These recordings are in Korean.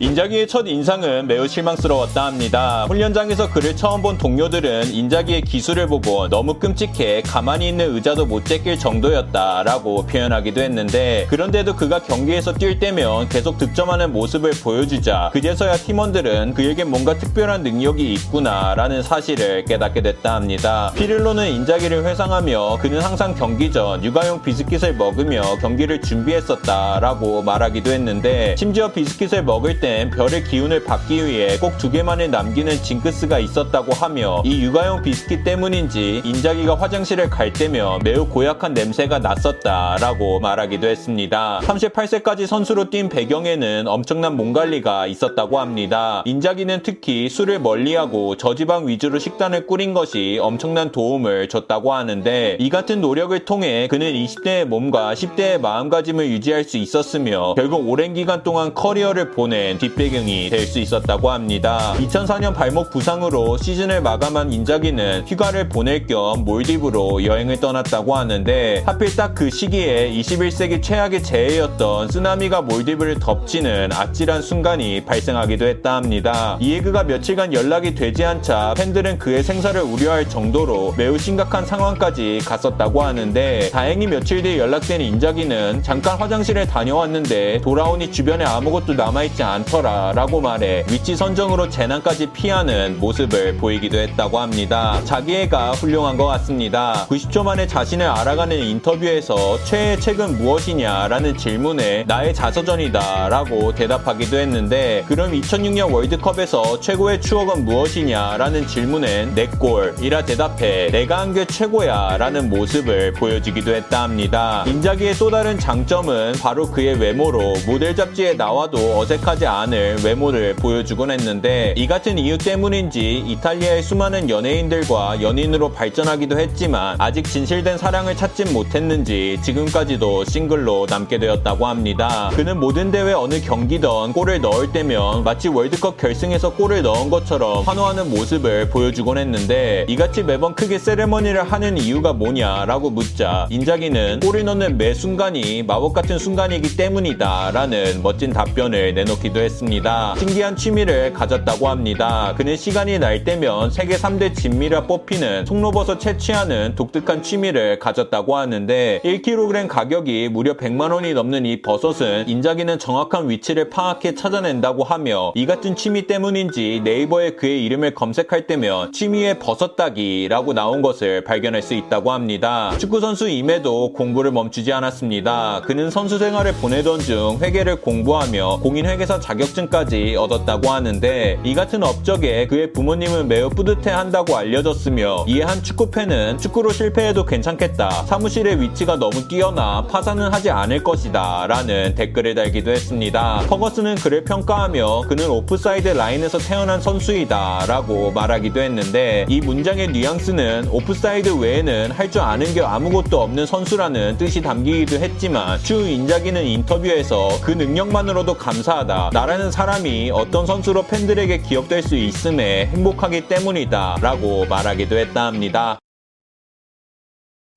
인자기의 첫 인상은 매우 실망스러웠다 합니다. 훈련장에서 그를 처음 본 동료들은 인자기의 기술을 보고 너무 끔찍해 가만히 있는 의자도 못 제낄 정도였다라고 표현하기도 했는데 그런데도 그가 경기에서 뛸 때면 계속 득점하는 모습을 보여주자 그제서야 팀원들은 그에게 뭔가 특별한 능력이 있구나라는 사실을 깨닫게 됐다 합니다. 피를로는 인자기를 회상하며 그는 항상 경기 전 육아용 비스킷을 먹으며 경기를 준비했었다라고 말하기도 했는데 심지어 비스킷을 먹을 때 때는 별의 기운을 받기 위해 꼭 두 개만을 남기는 징크스가 있었다고 하며 이 육아용 비스킷 때문인지 인자기가 화장실을 갈 때면 매우 고약한 냄새가 났었다라고 말하기도 했습니다. 38세까지 선수로 뛴 배경에는 엄청난 몸 관리가 있었다고 합니다. 인자기는 특히 술을 멀리하고 저지방 위주로 식단을 꾸린 것이 엄청난 도움을 줬다고 하는데 이 같은 노력을 통해 그는 20대의 몸과 10대의 마음가짐을 유지할 수 있었으며 결국 오랜 기간 동안 커리어를 보낸 뒷배경이 될 수 있었다고 합니다. 2004년 발목 부상으로 시즌을 마감한 인자기는 휴가를 보낼 겸 몰디브로 여행을 떠났다고 하는데 하필 딱 그 시기에 21세기 최악의 재해였던 쓰나미가 몰디브를 덮치는 아찔한 순간이 발생하기도 했다 합니다. 이에그가 며칠간 연락이 되지 않자 팬들은 그의 생사를 우려할 정도로 매우 심각한 상황까지 갔었다고 하는데 다행히 며칠 뒤 연락된 인자기는 잠깐 화장실에 다녀왔는데 돌아오니 주변에 아무것도 남아있지 않다 않더라 라고 말해 위치 선정으로 재난까지 피하는 모습을 보이기도 했다고 합니다. 자기애가 훌륭한 것 같습니다. 90초 만에 자신을 알아가는 인터뷰에서 최애 책은 무엇이냐라는 질문에 나의 자서전이다 라고 대답하기도 했는데 그럼 2006년 월드컵에서 최고의 추억은 무엇이냐라는 질문엔 내 골이라 대답해 내가 한 게 최고야 라는 모습을 보여주기도 했다 합니다. 인자기의 또 다른 장점은 바로 그의 외모로 모델 잡지에 나와도 어색하지 않 않을 외모를 보여주곤 했는데 이 같은 이유 때문인지 이탈리아의 수많은 연예인들과 연인으로 발전하기도 했지만 아직 진실된 사랑을 찾진 못했는지 지금까지도 싱글로 남게 되었다고 합니다. 그는 모든 대회 어느 경기던 골을 넣을 때면 마치 월드컵 결승에서 골을 넣은 것처럼 환호하는 모습을 보여주곤 했는데 이같이 매번 크게 세레머니를 하는 이유가 뭐냐라고 묻자 인자기는 골을 넣는 매 순간이 마법 같은 순간이기 때문이다 라는 멋진 답변을 내놓기도 했습니다. 했습니다. 신기한 취미를 가졌다고 합니다. 그는 시간이 날 때면 세계 3대 진미라 뽑히는 송로버섯 채취하는 독특한 취미를 가졌다고 하는데 1kg 가격이 무려 100만 원이 넘는 이 버섯은 인자기는 정확한 위치를 파악해 찾아낸다고 하며 이 같은 취미 때문인지 네이버에 그의 이름을 검색할 때면 취미의 버섯 따기라고 나온 것을 발견할 수 있다고 합니다. 축구 선수 임에도 공부를 멈추지 않았습니다. 그는 선수 생활을 보내던 중 회계를 공부하며 공인회계사 자격 자격증까지 얻었다고 하는데 이 같은 업적에 그의 부모님은 매우 뿌듯해 한다고 알려졌으며 이에 한 축구팬은 축구로 실패해도 괜찮겠다. 사무실의 위치가 너무 뛰어나 파산은 하지 않을 것이다. 라는 댓글을 달기도 했습니다. 퍼거스는 그를 평가하며 그는 오프사이드 라인에서 태어난 선수이다. 라고 말하기도 했는데 이 문장의 뉘앙스는 오프사이드 외에는 할 줄 아는 게 아무것도 없는 선수라는 뜻이 담기기도 했지만 추 인자기는 인터뷰에서 그 능력만으로도 감사하다. 나라는 사람이 어떤 선수로 팬들에게 기억될 수 있음에 행복하기 때문이다 라고 말하기도 했다 합니다.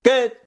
끝!